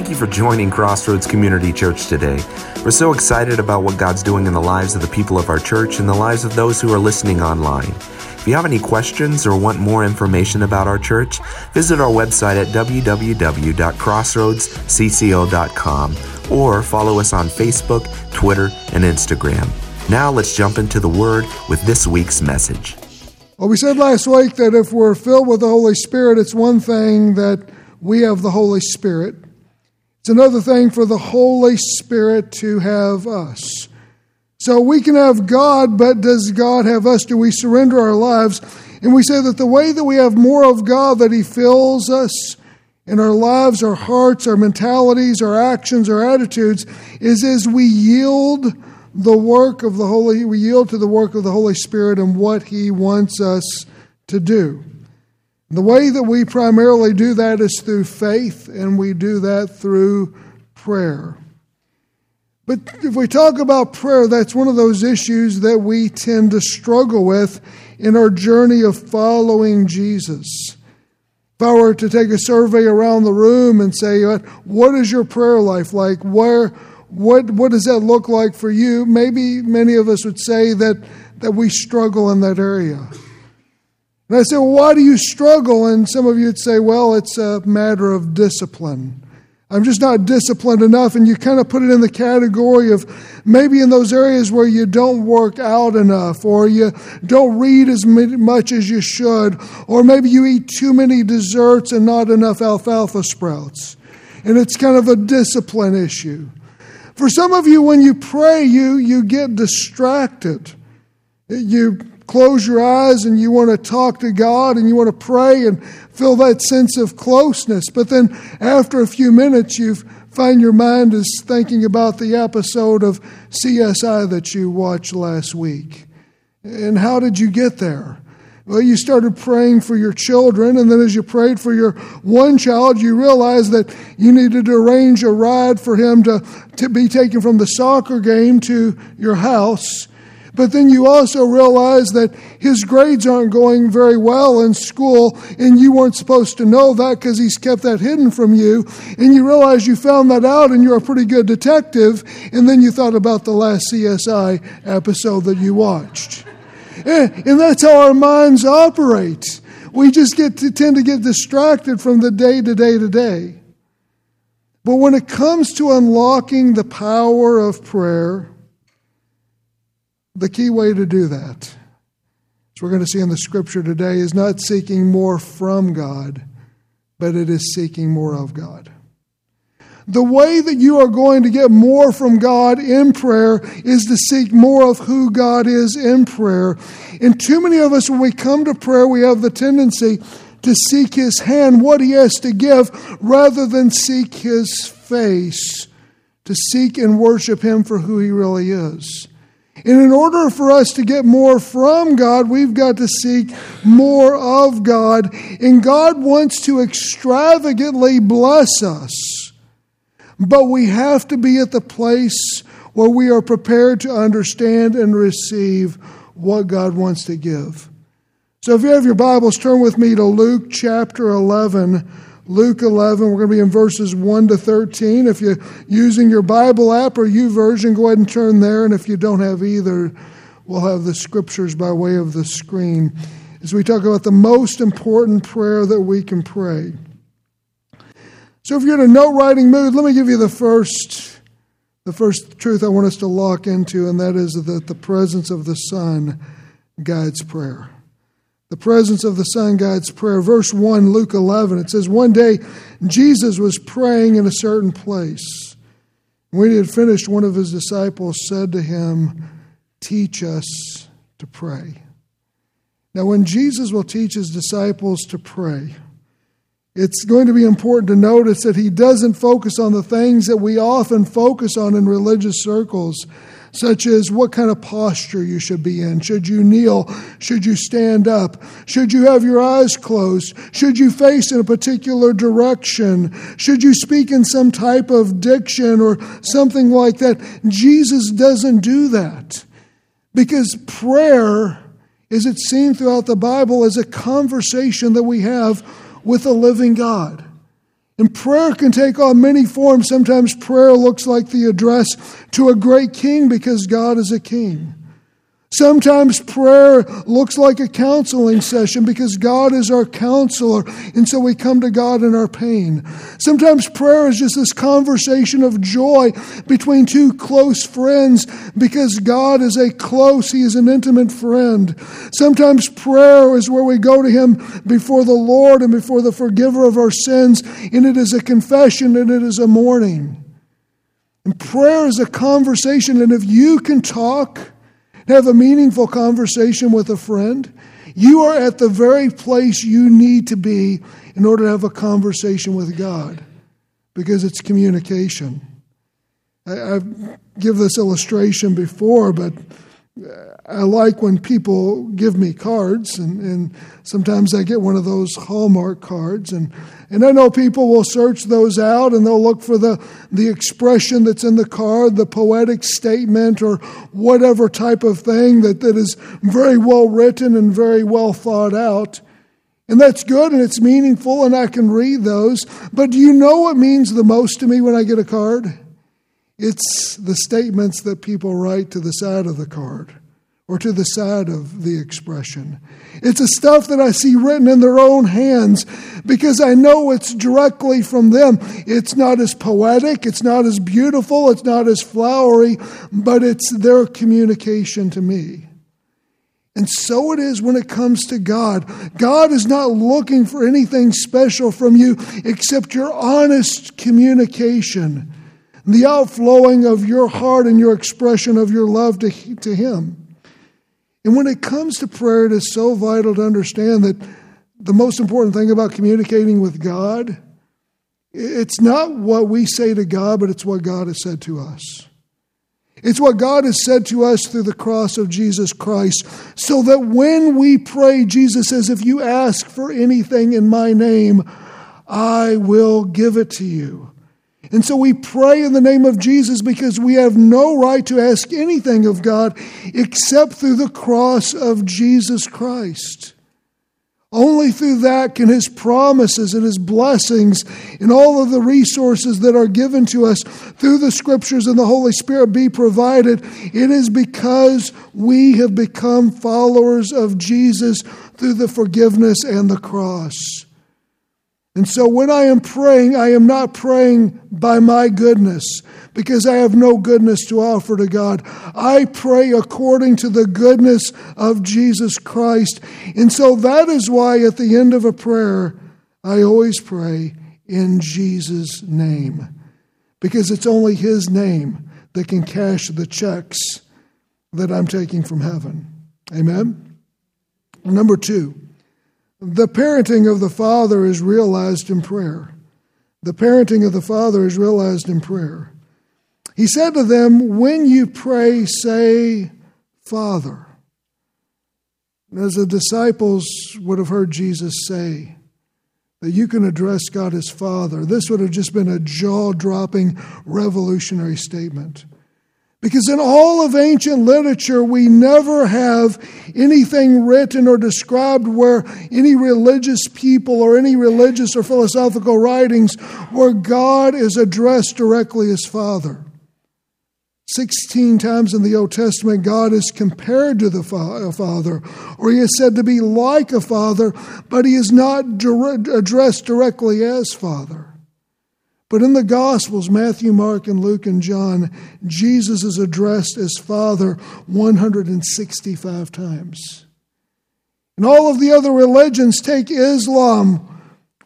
Thank you for joining Crossroads Community Church today. We're so excited about what God's doing in the lives of the people of our church and the lives of those who are listening online. If you have any questions or want more information about our church, visit our website at www.crossroadscco.com or follow us on Facebook, Twitter, and Instagram. Now let's jump into the Word with this week's message. Well, we said last week that if we're filled with the Holy Spirit, it's one thing that we have the Holy Spirit. It's another thing for the Holy Spirit to have us. So we can have God, but does God have us? Do we surrender our lives? And we say that the way that we have more of God, that He fills us in our lives, our hearts, our mentalities, our actions, our attitudes, is as we yield the work of the Holy, we yield to the work of the Holy Spirit and what He wants us to do. The way that we primarily do that is through faith, and we do that through prayer. But if we talk about prayer, that's one of those issues that we tend to struggle with in our journey of following Jesus. If I were to take a survey around the room and say, uh, What is your prayer life like? Where, what, what does that look like for you? Maybe many of us would say that, that we struggle in that area. And I say, Well, why do you struggle? And some of you would say, Well, it's a matter of discipline. I'm just not disciplined enough. And you kind of put it in the category of maybe in those areas where you don't work out enough, or you don't read as much as you should, or maybe you eat too many desserts and not enough alfalfa sprouts. And it's kind of a discipline issue. For some of you, when you pray, you, you get distracted. You close your eyes and you want to talk to God and you want to pray and feel that sense of closeness. But then after a few minutes, you find your mind is thinking about the episode of CSI that you watched last week. And how did you get there? Well, you started praying for your children, and then as you prayed for your one child, you realized that you needed to arrange a ride for him to, to be taken from the soccer game to your house. But then you also realize that his grades aren't going very well in school, and you weren't supposed to know that because he's kept that hidden from you. And you realize you found that out, and you're a pretty good detective. And then you thought about the last CSI episode that you watched. And that's how our minds operate. We just get to tend to get distracted from the day to day to day. But when it comes to unlocking the power of prayer, the key way to do that, as we're going to see in the scripture today, is not seeking more from God, but it is seeking more of God. The way that you are going to get more from God in prayer is to seek more of who God is in prayer. And too many of us, when we come to prayer, we have the tendency to seek His hand, what He has to give, rather than seek His face, to seek and worship Him for who He really is. And in order for us to get more from God, we've got to seek more of God. And God wants to extravagantly bless us. But we have to be at the place where we are prepared to understand and receive what God wants to give. So if you have your Bibles, turn with me to Luke chapter 11 Luke 11. We're going to be in verses 1 to 13. If you're using your Bible app or U YouVersion, go ahead and turn there. And if you don't have either, we'll have the scriptures by way of the screen as we talk about the most important prayer that we can pray. So if you're in a note writing mood, let me give you the first the first truth I want us to lock into, and that is that the presence of the Son guides prayer. The presence of the Son God's prayer. Verse 1, Luke 11, it says, One day Jesus was praying in a certain place. When he had finished, one of his disciples said to him, Teach us to pray. Now, when Jesus will teach his disciples to pray, it's going to be important to notice that he doesn't focus on the things that we often focus on in religious circles such as what kind of posture you should be in. Should you kneel? Should you stand up? Should you have your eyes closed? Should you face in a particular direction? Should you speak in some type of diction or something like that? Jesus doesn't do that because prayer, as it's seen throughout the Bible, is a conversation that we have with a living God. And prayer can take on many forms. Sometimes prayer looks like the address to a great king because God is a king. Sometimes prayer looks like a counseling session because God is our counselor, and so we come to God in our pain. Sometimes prayer is just this conversation of joy between two close friends because God is a close, He is an intimate friend. Sometimes prayer is where we go to Him before the Lord and before the forgiver of our sins, and it is a confession and it is a mourning. And prayer is a conversation, and if you can talk, have a meaningful conversation with a friend, you are at the very place you need to be in order to have a conversation with God because it's communication. I, have given this illustration before, but I like when people give me cards, and, and sometimes I get one of those Hallmark cards, and, and I know people will search those out and they'll look for the, the expression that's in the card, the poetic statement, or whatever type of thing that, that is very well written and very well thought out. And that's good and it's meaningful, and I can read those. But do you know what means the most to me when I get a card? It's the statements that people write to the side of the card or to the side of the expression. It's the stuff that I see written in their own hands because I know it's directly from them. It's not as poetic, it's not as beautiful, it's not as flowery, but it's their communication to me. And so it is when it comes to God. God is not looking for anything special from you except your honest communication, the outflowing of your heart and your expression of your love to, to Him. And when it comes to prayer, it is so vital to understand that the most important thing about communicating with God, it's not what we say to God, but it's what God has said to us. It's what God has said to us through the cross of Jesus Christ, so that when we pray, Jesus says, If you ask for anything in my name, I will give it to you. And so we pray in the name of Jesus because we have no right to ask anything of God except through the cross of Jesus Christ. Only through that can His promises and His blessings and all of the resources that are given to us through the Scriptures and the Holy Spirit be provided. It is because we have become followers of Jesus through the forgiveness and the cross. And so when I am praying, I am not praying by my goodness because I have no goodness to offer to God. I pray according to the goodness of Jesus Christ. And so that is why at the end of a prayer, I always pray in Jesus' name because it's only His name that can cash the checks that I'm taking from heaven. Amen? Number two. The parenting of the Father is realized in prayer. The parenting of the Father is realized in prayer. He said to them, When you pray, say, Father. As the disciples would have heard Jesus say, that you can address God as Father, this would have just been a jaw dropping, revolutionary statement. Because in all of ancient literature, we never have anything written or described where any religious people or any religious or philosophical writings where God is addressed directly as Father. 16 times in the Old Testament, God is compared to the uh, Father, or He is said to be like a Father, but He is not addressed directly as Father. But in the Gospels, Matthew, Mark, and Luke, and John, Jesus is addressed as Father 165 times. And all of the other religions take Islam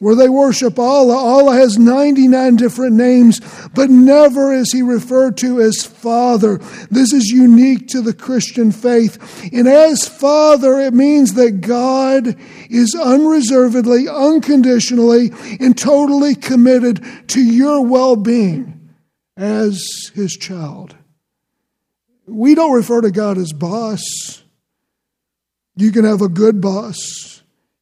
where they worship Allah. Allah has 99 different names, but never is he referred to as Father. This is unique to the Christian faith. And as Father, it means that God is unreservedly, unconditionally, and totally committed to your well being as his child. We don't refer to God as boss. You can have a good boss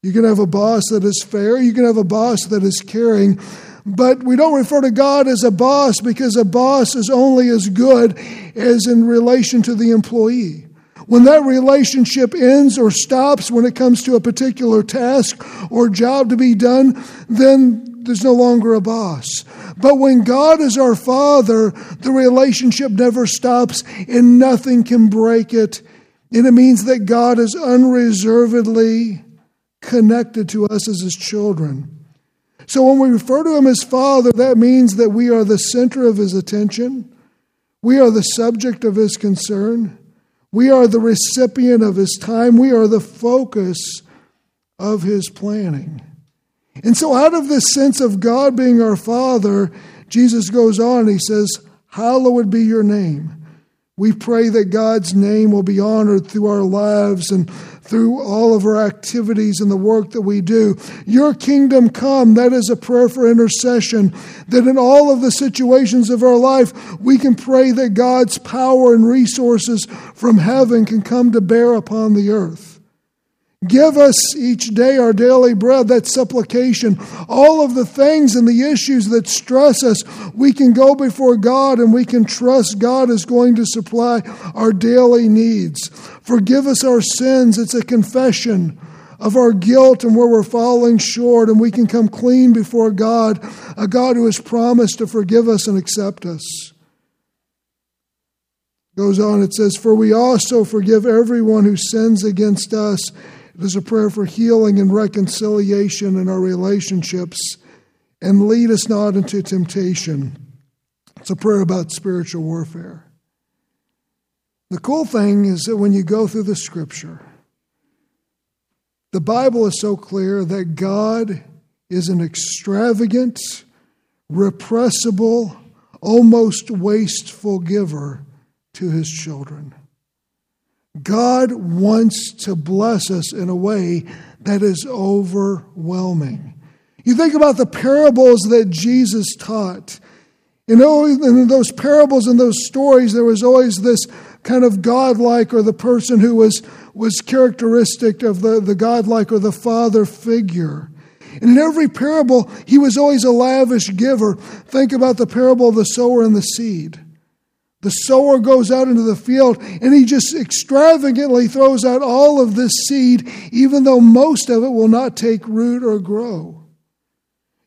you can have a boss that is fair, you can have a boss that is caring, but we don't refer to God as a boss because a boss is only as good as in relation to the employee. When that relationship ends or stops when it comes to a particular task or job to be done, then there's no longer a boss. But when God is our Father, the relationship never stops and nothing can break it. And it means that God is unreservedly connected to us as His children. So when we refer to Him as Father, that means that we are the center of His attention, we are the subject of His concern, we are the recipient of His time, we are the focus of His planning. And so, out of this sense of God being our Father, Jesus goes on, he says, Hallowed be your name. We pray that God's name will be honored through our lives and through all of our activities and the work that we do. Your kingdom come, that is a prayer for intercession, that in all of the situations of our life, we can pray that God's power and resources from heaven can come to bear upon the earth. Give us each day our daily bread, that supplication. All of the things and the issues that stress us, we can go before God and we can trust God is going to supply our daily needs. Forgive us our sins. It's a confession of our guilt and where we're falling short, and we can come clean before God, a God who has promised to forgive us and accept us. Goes on, it says, For we also forgive everyone who sins against us it is a prayer for healing and reconciliation in our relationships and lead us not into temptation. It's a prayer about spiritual warfare. The cool thing is that when you go through the scripture, the Bible is so clear that God is an extravagant, repressible, almost wasteful giver to his children. God wants to bless us in a way that is overwhelming. You think about the parables that Jesus taught. You know, in those parables and those stories, there was always this kind of godlike or the person who was, was characteristic of the, the godlike or the father figure. And in every parable, he was always a lavish giver. Think about the parable of the sower and the seed. The sower goes out into the field and he just extravagantly throws out all of this seed, even though most of it will not take root or grow.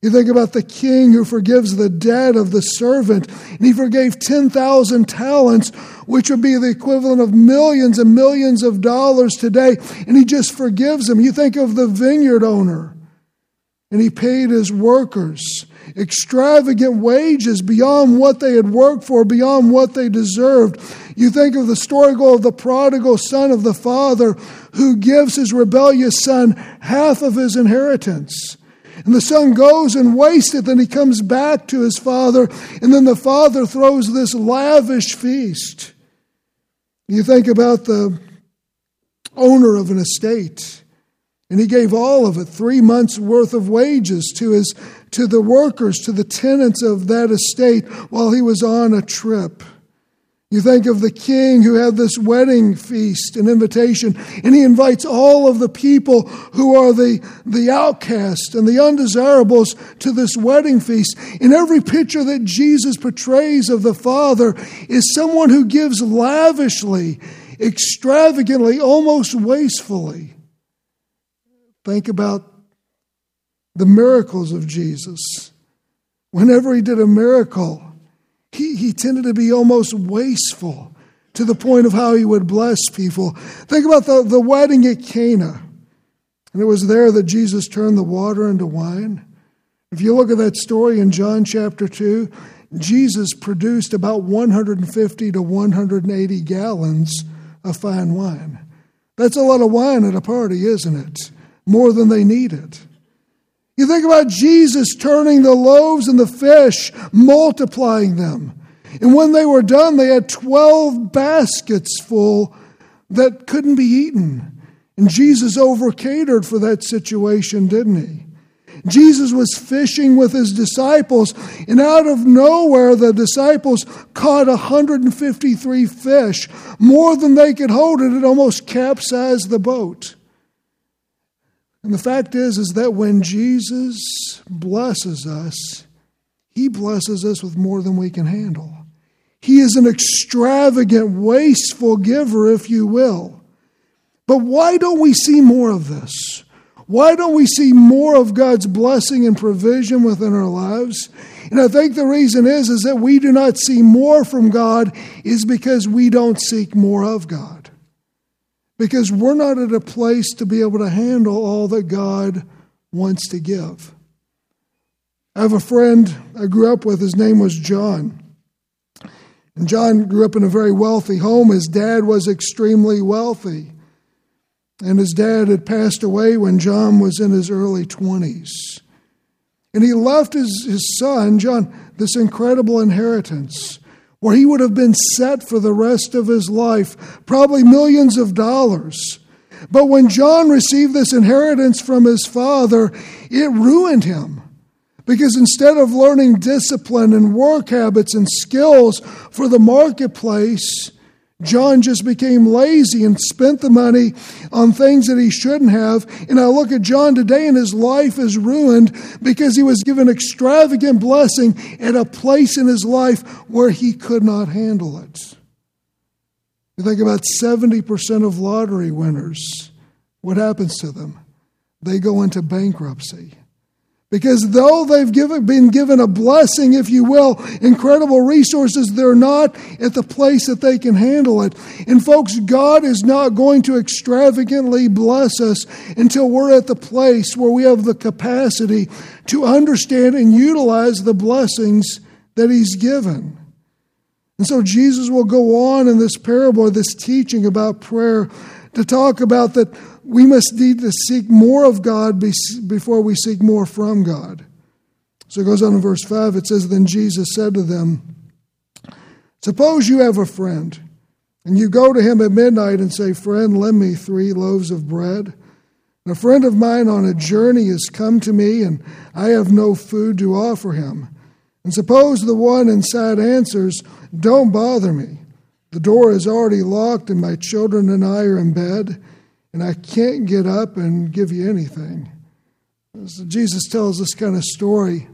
You think about the king who forgives the debt of the servant, and he forgave 10,000 talents, which would be the equivalent of millions and millions of dollars today, and he just forgives them. You think of the vineyard owner, and he paid his workers extravagant wages beyond what they had worked for, beyond what they deserved. You think of the story of the prodigal son of the father who gives his rebellious son half of his inheritance. And the son goes and wastes it, then he comes back to his father, and then the father throws this lavish feast. You think about the owner of an estate, and he gave all of it, three months' worth of wages to his to the workers, to the tenants of that estate while he was on a trip. You think of the king who had this wedding feast, an invitation, and he invites all of the people who are the, the outcasts and the undesirables to this wedding feast. In every picture that Jesus portrays of the Father is someone who gives lavishly, extravagantly, almost wastefully. Think about the miracles of Jesus. Whenever he did a miracle, he, he tended to be almost wasteful to the point of how he would bless people. Think about the, the wedding at Cana. And it was there that Jesus turned the water into wine. If you look at that story in John chapter 2, Jesus produced about 150 to 180 gallons of fine wine. That's a lot of wine at a party, isn't it? More than they needed. You think about Jesus turning the loaves and the fish, multiplying them. And when they were done, they had 12 baskets full that couldn't be eaten. And Jesus over catered for that situation, didn't he? Jesus was fishing with his disciples, and out of nowhere, the disciples caught 153 fish, more than they could hold, and it almost capsized the boat. And the fact is, is that when Jesus blesses us, he blesses us with more than we can handle. He is an extravagant, wasteful giver, if you will. But why don't we see more of this? Why don't we see more of God's blessing and provision within our lives? And I think the reason is, is that we do not see more from God is because we don't seek more of God. Because we're not at a place to be able to handle all that God wants to give. I have a friend I grew up with, his name was John. And John grew up in a very wealthy home. His dad was extremely wealthy. And his dad had passed away when John was in his early 20s. And he left his, his son, John, this incredible inheritance where he would have been set for the rest of his life, probably millions of dollars. But when John received this inheritance from his father, it ruined him. Because instead of learning discipline and work habits and skills for the marketplace, John just became lazy and spent the money on things that he shouldn't have. And I look at John today and his life is ruined because he was given extravagant blessing at a place in his life where he could not handle it. You think about 70% of lottery winners. What happens to them? They go into bankruptcy. Because though they've given, been given a blessing, if you will, incredible resources, they're not at the place that they can handle it. And folks, God is not going to extravagantly bless us until we're at the place where we have the capacity to understand and utilize the blessings that He's given. And so Jesus will go on in this parable, this teaching about prayer, to talk about that we must need to seek more of God before we seek more from God. So it goes on in verse 5. It says, Then Jesus said to them, Suppose you have a friend, and you go to him at midnight and say, Friend, lend me three loaves of bread. And a friend of mine on a journey has come to me, and I have no food to offer him. And suppose the one inside answers, Don't bother me. The door is already locked, and my children and I are in bed and I can't get up and give you anything. So Jesus tells this kind of story.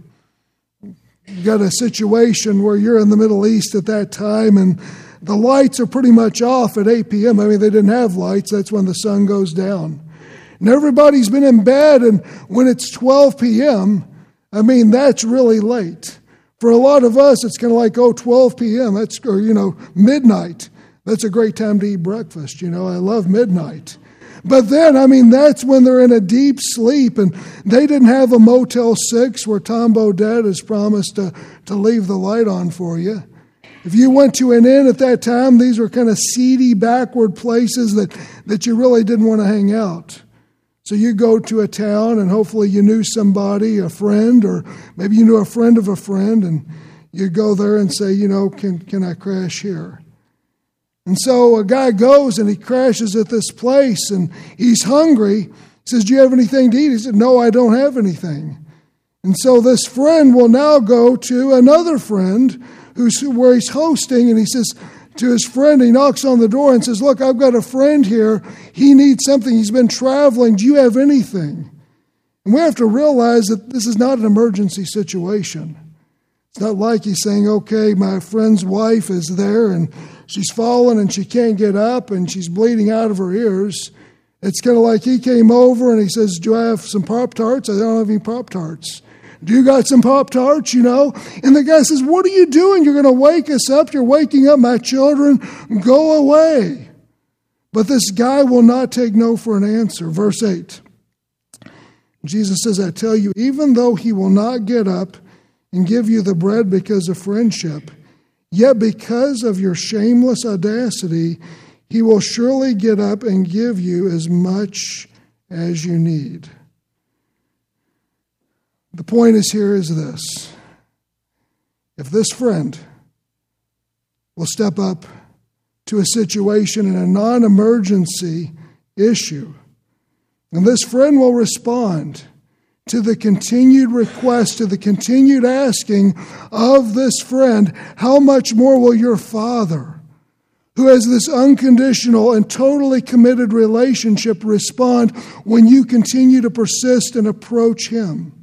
You've got a situation where you're in the Middle East at that time, and the lights are pretty much off at 8 p.m. I mean, they didn't have lights, that's when the sun goes down. And everybody's been in bed, and when it's 12 p.m., I mean, that's really late. For a lot of us, it's kind of like, oh, 12 p.m., that's, or, you know, midnight. That's a great time to eat breakfast. You know, I love midnight. But then, I mean, that's when they're in a deep sleep, and they didn't have a Motel 6 where Tom Bodett has promised to, to leave the light on for you. If you went to an inn at that time, these were kind of seedy, backward places that, that you really didn't want to hang out. So you go to a town, and hopefully you knew somebody, a friend, or maybe you knew a friend of a friend, and you go there and say, you know, can, can I crash here? And so a guy goes and he crashes at this place and he's hungry. He says, Do you have anything to eat? He said, No, I don't have anything. And so this friend will now go to another friend who's where he's hosting, and he says to his friend, he knocks on the door and says, Look, I've got a friend here. He needs something. He's been traveling. Do you have anything? And we have to realize that this is not an emergency situation. It's not like he's saying, Okay, my friend's wife is there and she's fallen and she can't get up and she's bleeding out of her ears. It's kind of like he came over and he says, Do I have some Pop Tarts? I don't have any Pop Tarts. Do you got some Pop Tarts? You know? And the guy says, What are you doing? You're going to wake us up. You're waking up my children. Go away. But this guy will not take no for an answer. Verse 8. Jesus says, I tell you, even though he will not get up and give you the bread because of friendship, Yet because of your shameless audacity, he will surely get up and give you as much as you need. The point is here is this. If this friend will step up to a situation in a non emergency issue, and this friend will respond, to the continued request, to the continued asking of this friend, how much more will your Father, who has this unconditional and totally committed relationship, respond when you continue to persist and approach Him?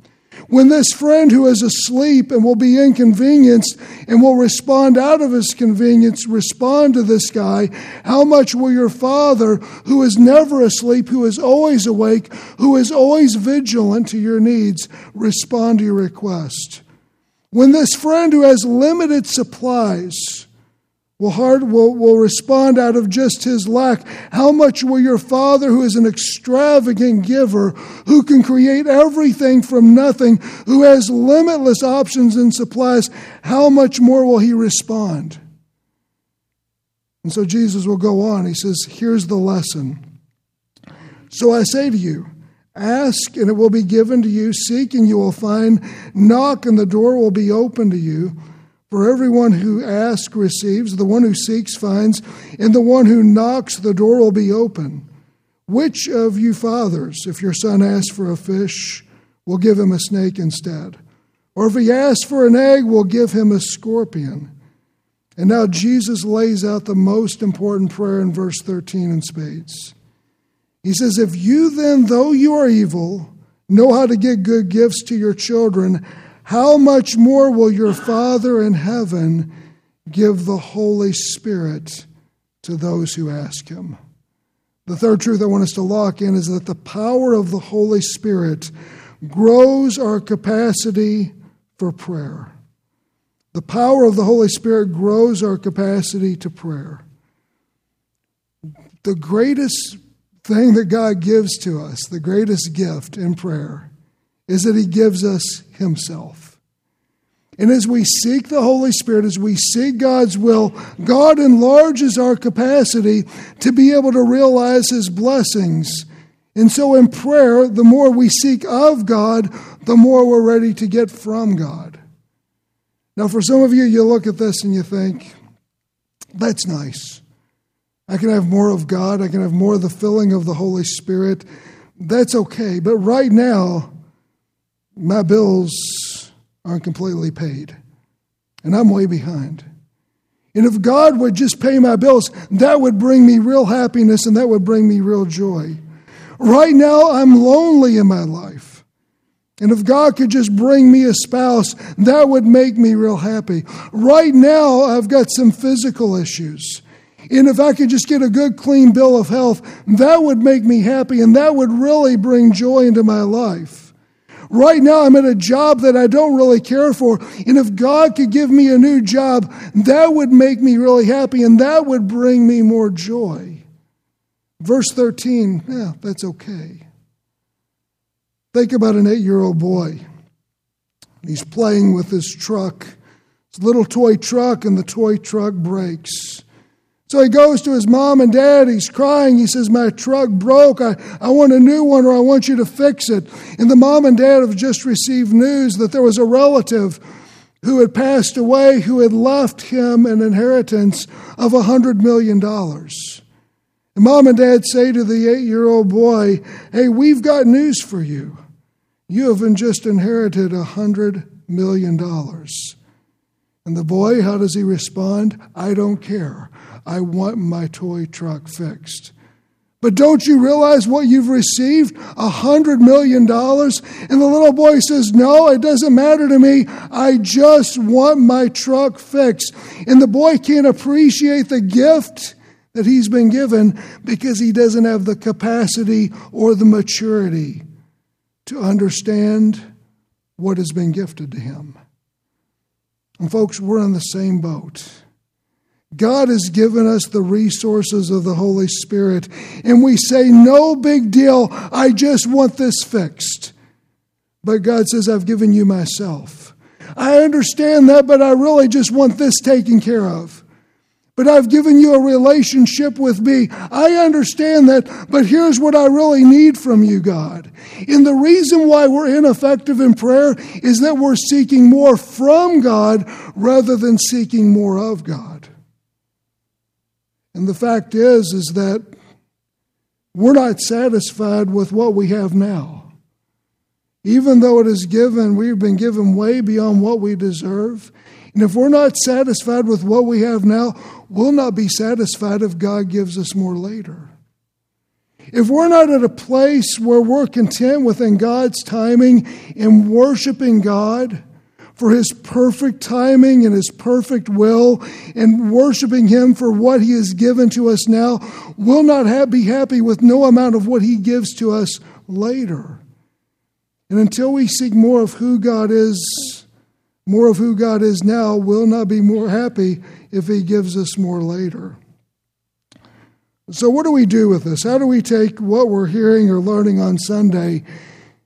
When this friend who is asleep and will be inconvenienced and will respond out of his convenience, respond to this guy, how much will your father, who is never asleep, who is always awake, who is always vigilant to your needs, respond to your request? When this friend who has limited supplies, will, hard, will, will respond out of just his lack. How much will your Father, who is an extravagant giver, who can create everything from nothing, who has limitless options and supplies, how much more will he respond? And so Jesus will go on. He says, Here's the lesson. So I say to you, Ask and it will be given to you. Seek and you will find. Knock and the door will be open to you. For everyone who asks receives, the one who seeks finds, and the one who knocks, the door will be open. Which of you fathers, if your son asks for a fish, will give him a snake instead? Or if he asks for an egg, will give him a scorpion? And now Jesus lays out the most important prayer in verse 13 in spades. He says, If you then, though you are evil, know how to give good gifts to your children, how much more will your Father in heaven give the Holy Spirit to those who ask him? The third truth I want us to lock in is that the power of the Holy Spirit grows our capacity for prayer. The power of the Holy Spirit grows our capacity to prayer. The greatest thing that God gives to us, the greatest gift in prayer, is that He gives us Himself. And as we seek the Holy Spirit, as we seek God's will, God enlarges our capacity to be able to realize His blessings. And so in prayer, the more we seek of God, the more we're ready to get from God. Now, for some of you, you look at this and you think, that's nice. I can have more of God. I can have more of the filling of the Holy Spirit. That's okay. But right now, my bills aren't completely paid, and I'm way behind. And if God would just pay my bills, that would bring me real happiness and that would bring me real joy. Right now, I'm lonely in my life. And if God could just bring me a spouse, that would make me real happy. Right now, I've got some physical issues. And if I could just get a good, clean bill of health, that would make me happy and that would really bring joy into my life. Right now, I'm at a job that I don't really care for. And if God could give me a new job, that would make me really happy and that would bring me more joy. Verse 13, yeah, that's okay. Think about an eight year old boy. He's playing with his truck, his little toy truck, and the toy truck breaks. So he goes to his mom and dad. He's crying. He says, My truck broke. I, I want a new one or I want you to fix it. And the mom and dad have just received news that there was a relative who had passed away who had left him an inheritance of a $100 million. And mom and dad say to the eight year old boy, Hey, we've got news for you. You have just inherited a $100 million. And the boy, how does he respond? I don't care. I want my toy truck fixed. But don't you realize what you've received? A hundred million dollars? And the little boy says, No, it doesn't matter to me. I just want my truck fixed. And the boy can't appreciate the gift that he's been given because he doesn't have the capacity or the maturity to understand what has been gifted to him. And folks, we're in the same boat. God has given us the resources of the Holy Spirit, and we say, No big deal, I just want this fixed. But God says, I've given you myself. I understand that, but I really just want this taken care of. But I've given you a relationship with me. I understand that, but here's what I really need from you, God. And the reason why we're ineffective in prayer is that we're seeking more from God rather than seeking more of God. And the fact is, is that we're not satisfied with what we have now. Even though it is given, we've been given way beyond what we deserve. And if we're not satisfied with what we have now, we'll not be satisfied if God gives us more later. if we're not at a place where we're content within God's timing and worshiping God for His perfect timing and His perfect will and worshiping Him for what He has given to us now, we'll not have, be happy with no amount of what He gives to us later. And until we seek more of who God is, more of who God is now, we'll not be more happy if He gives us more later. So, what do we do with this? How do we take what we're hearing or learning on Sunday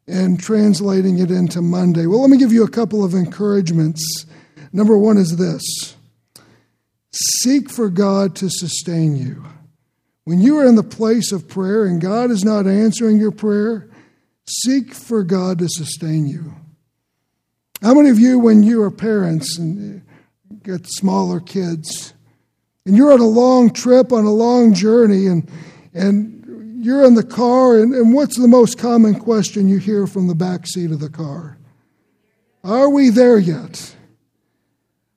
and translating it into Monday? Well, let me give you a couple of encouragements. Number one is this seek for God to sustain you. When you are in the place of prayer and God is not answering your prayer, seek for God to sustain you. How many of you, when you are parents and get smaller kids, and you're on a long trip, on a long journey, and, and you're in the car, and, and what's the most common question you hear from the back seat of the car? Are we there yet?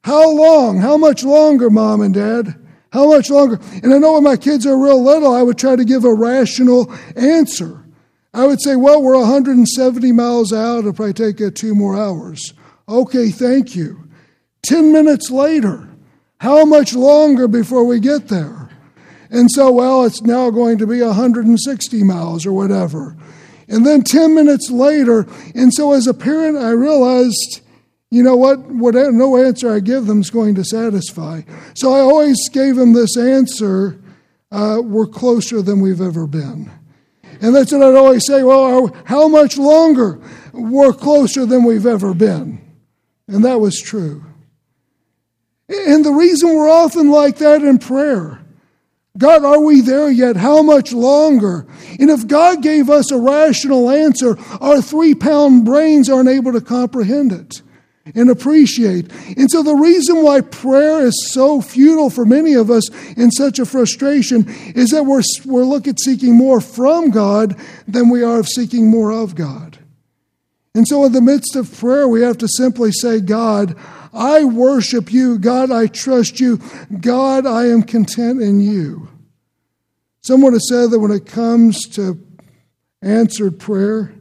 How long? How much longer, mom and dad? How much longer? And I know when my kids are real little, I would try to give a rational answer. I would say, well, we're 170 miles out. It'll probably take uh, two more hours. Okay, thank you. 10 minutes later, how much longer before we get there? And so, well, it's now going to be 160 miles or whatever. And then 10 minutes later, and so as a parent, I realized, you know what, what no answer I give them is going to satisfy. So I always gave them this answer uh, we're closer than we've ever been. And that's what I'd always say, well, how much longer? We're closer than we've ever been. And that was true. And the reason we're often like that in prayer God, are we there yet? How much longer? And if God gave us a rational answer, our three pound brains aren't able to comprehend it and appreciate. And so the reason why prayer is so futile for many of us and such a frustration is that we're, we're looking at seeking more from God than we are of seeking more of God. And so in the midst of prayer, we have to simply say, God, I worship you. God, I trust you. God, I am content in you. Someone has said that when it comes to answered prayer,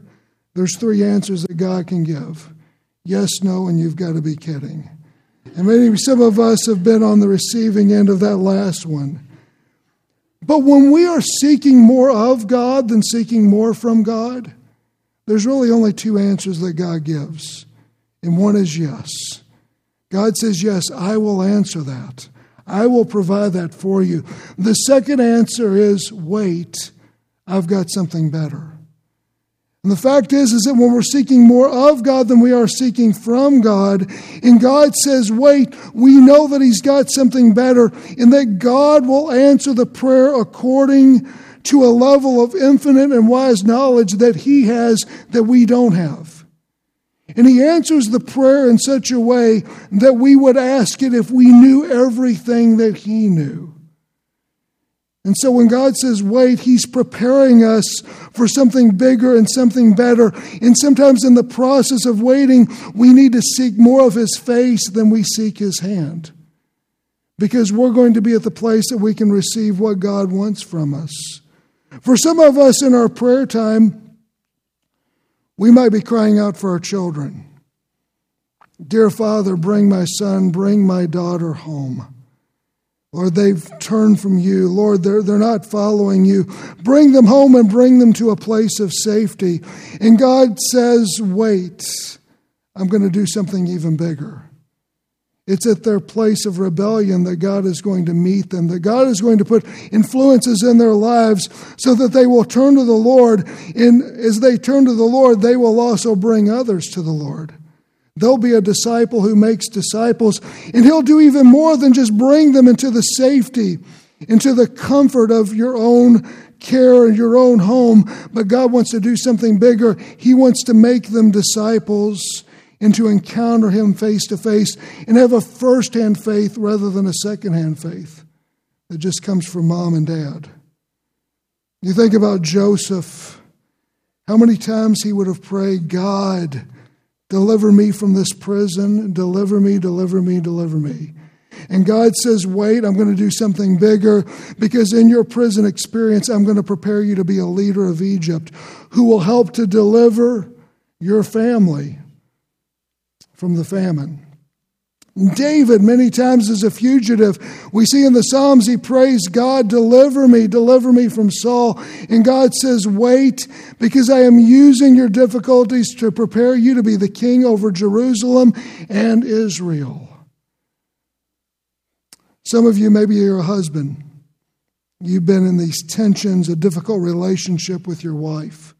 there's three answers that God can give yes, no, and you've got to be kidding. And maybe some of us have been on the receiving end of that last one. But when we are seeking more of God than seeking more from God, there's really only two answers that God gives. And one is yes. God says, Yes, I will answer that. I will provide that for you. The second answer is wait, I've got something better. And the fact is, is that when we're seeking more of God than we are seeking from God, and God says, wait, we know that He's got something better, and that God will answer the prayer according to a level of infinite and wise knowledge that He has that we don't have. And he answers the prayer in such a way that we would ask it if we knew everything that he knew. And so when God says wait, he's preparing us for something bigger and something better. And sometimes in the process of waiting, we need to seek more of his face than we seek his hand. Because we're going to be at the place that we can receive what God wants from us. For some of us in our prayer time, we might be crying out for our children. Dear Father, bring my son, bring my daughter home. Lord, they've turned from you. Lord, they're, they're not following you. Bring them home and bring them to a place of safety. And God says, Wait, I'm going to do something even bigger. It's at their place of rebellion that God is going to meet them, that God is going to put influences in their lives so that they will turn to the Lord. And as they turn to the Lord, they will also bring others to the Lord. There'll be a disciple who makes disciples, and He'll do even more than just bring them into the safety, into the comfort of your own care and your own home. But God wants to do something bigger. He wants to make them disciples and to encounter Him face to face and have a first hand faith rather than a second hand faith that just comes from mom and dad. You think about Joseph, how many times he would have prayed, God, deliver me from this prison, deliver me, deliver me, deliver me. And God says, Wait, I'm going to do something bigger because in your prison experience, I'm going to prepare you to be a leader of Egypt who will help to deliver your family from the famine. David, many times as a fugitive, we see in the Psalms he prays, God, deliver me, deliver me from Saul. And God says, Wait, because I am using your difficulties to prepare you to be the king over Jerusalem and Israel. Some of you, maybe you're a husband. You've been in these tensions, a difficult relationship with your wife.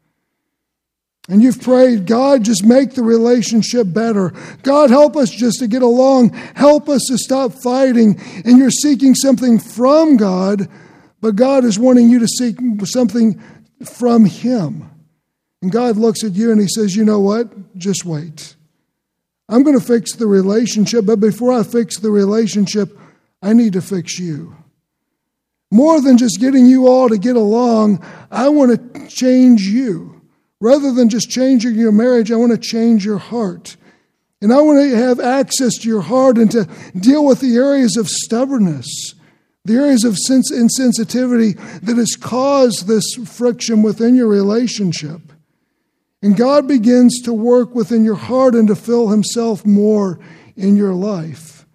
And you've prayed, God, just make the relationship better. God, help us just to get along. Help us to stop fighting. And you're seeking something from God, but God is wanting you to seek something from Him. And God looks at you and He says, You know what? Just wait. I'm going to fix the relationship, but before I fix the relationship, I need to fix you. More than just getting you all to get along, I want to change you. Rather than just changing your marriage, I want to change your heart. And I want to have access to your heart and to deal with the areas of stubbornness, the areas of insensitivity that has caused this friction within your relationship. And God begins to work within your heart and to fill Himself more in your life.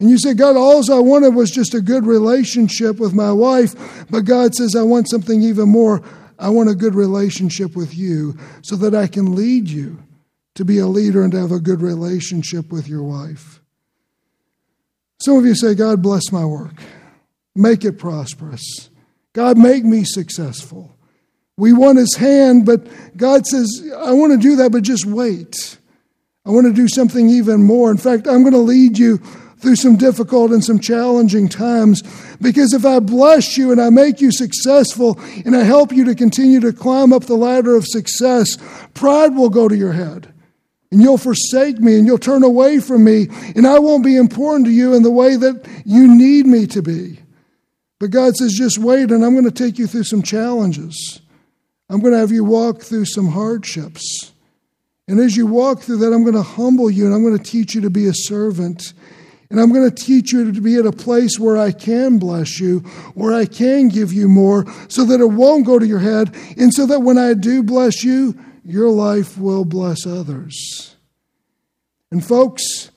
And you say, God, all I wanted was just a good relationship with my wife, but God says, I want something even more. I want a good relationship with you so that I can lead you to be a leader and to have a good relationship with your wife. Some of you say, God bless my work, make it prosperous. God, make me successful. We want his hand, but God says, I want to do that, but just wait. I want to do something even more. In fact, I'm going to lead you through some difficult and some challenging times. Because if I bless you and I make you successful and I help you to continue to climb up the ladder of success, pride will go to your head. And you'll forsake me and you'll turn away from me, and I won't be important to you in the way that you need me to be. But God says, just wait, and I'm going to take you through some challenges. I'm going to have you walk through some hardships. And as you walk through that, I'm going to humble you and I'm going to teach you to be a servant. And I'm going to teach you to be at a place where I can bless you, where I can give you more, so that it won't go to your head, and so that when I do bless you, your life will bless others. And folks,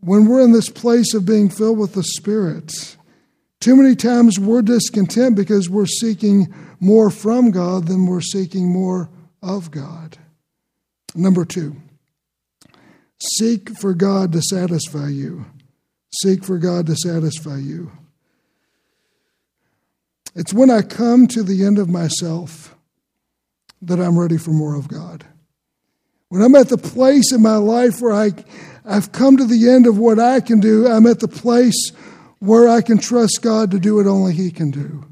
when we're in this place of being filled with the Spirit, too many times we're discontent because we're seeking more from God than we're seeking more of God. Number two, seek for God to satisfy you. Seek for God to satisfy you. It's when I come to the end of myself that I'm ready for more of God. When I'm at the place in my life where I, I've come to the end of what I can do, I'm at the place where I can trust God to do what only He can do.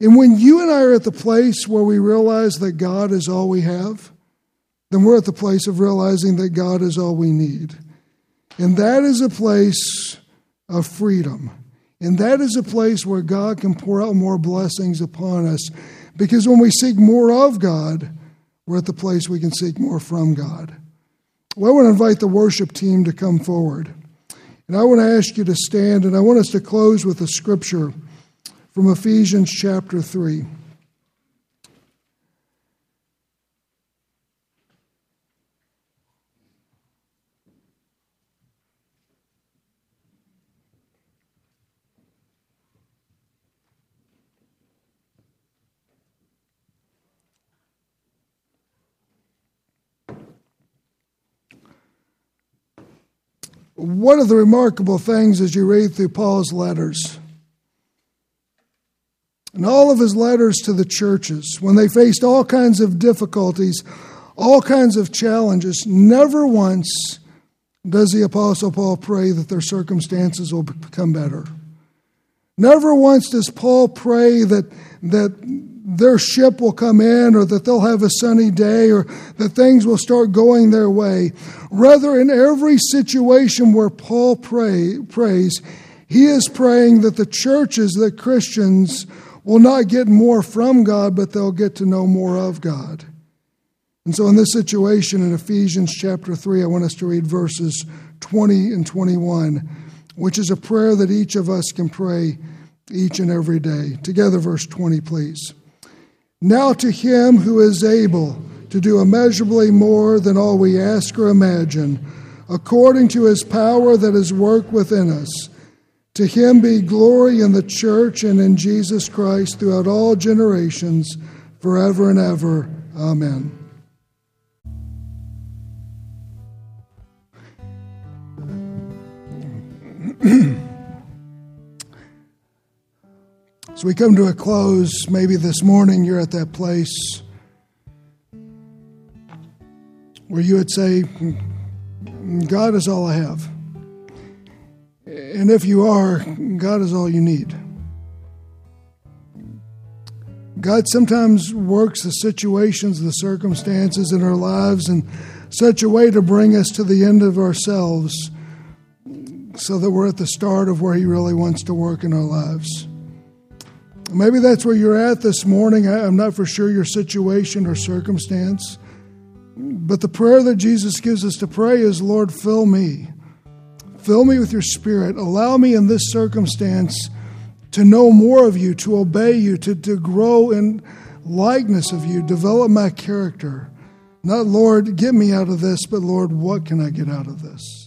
And when you and I are at the place where we realize that God is all we have, then we're at the place of realizing that God is all we need. And that is a place of freedom. And that is a place where God can pour out more blessings upon us. Because when we seek more of God, we're at the place we can seek more from God. Well, I want to invite the worship team to come forward. And I want to ask you to stand, and I want us to close with a scripture from Ephesians chapter 3. One of the remarkable things as you read through Paul's letters, and all of his letters to the churches, when they faced all kinds of difficulties, all kinds of challenges, never once does the Apostle Paul pray that their circumstances will become better. Never once does Paul pray that, that their ship will come in or that they'll have a sunny day or that things will start going their way. Rather, in every situation where Paul pray, prays, he is praying that the churches, that Christians, will not get more from God, but they'll get to know more of God. And so, in this situation in Ephesians chapter 3, I want us to read verses 20 and 21, which is a prayer that each of us can pray each and every day. Together, verse 20, please. Now to him who is able to do immeasurably more than all we ask or imagine, according to his power that is worked within us. To him be glory in the church and in Jesus Christ throughout all generations, forever and ever. Amen. As we come to a close, maybe this morning you're at that place where you would say, God is all I have. And if you are, God is all you need. God sometimes works the situations, the circumstances in our lives in such a way to bring us to the end of ourselves so that we're at the start of where He really wants to work in our lives. Maybe that's where you're at this morning. I'm not for sure your situation or circumstance. But the prayer that Jesus gives us to pray is Lord, fill me. Fill me with your spirit. Allow me in this circumstance to know more of you, to obey you, to, to grow in likeness of you, develop my character. Not, Lord, get me out of this, but Lord, what can I get out of this?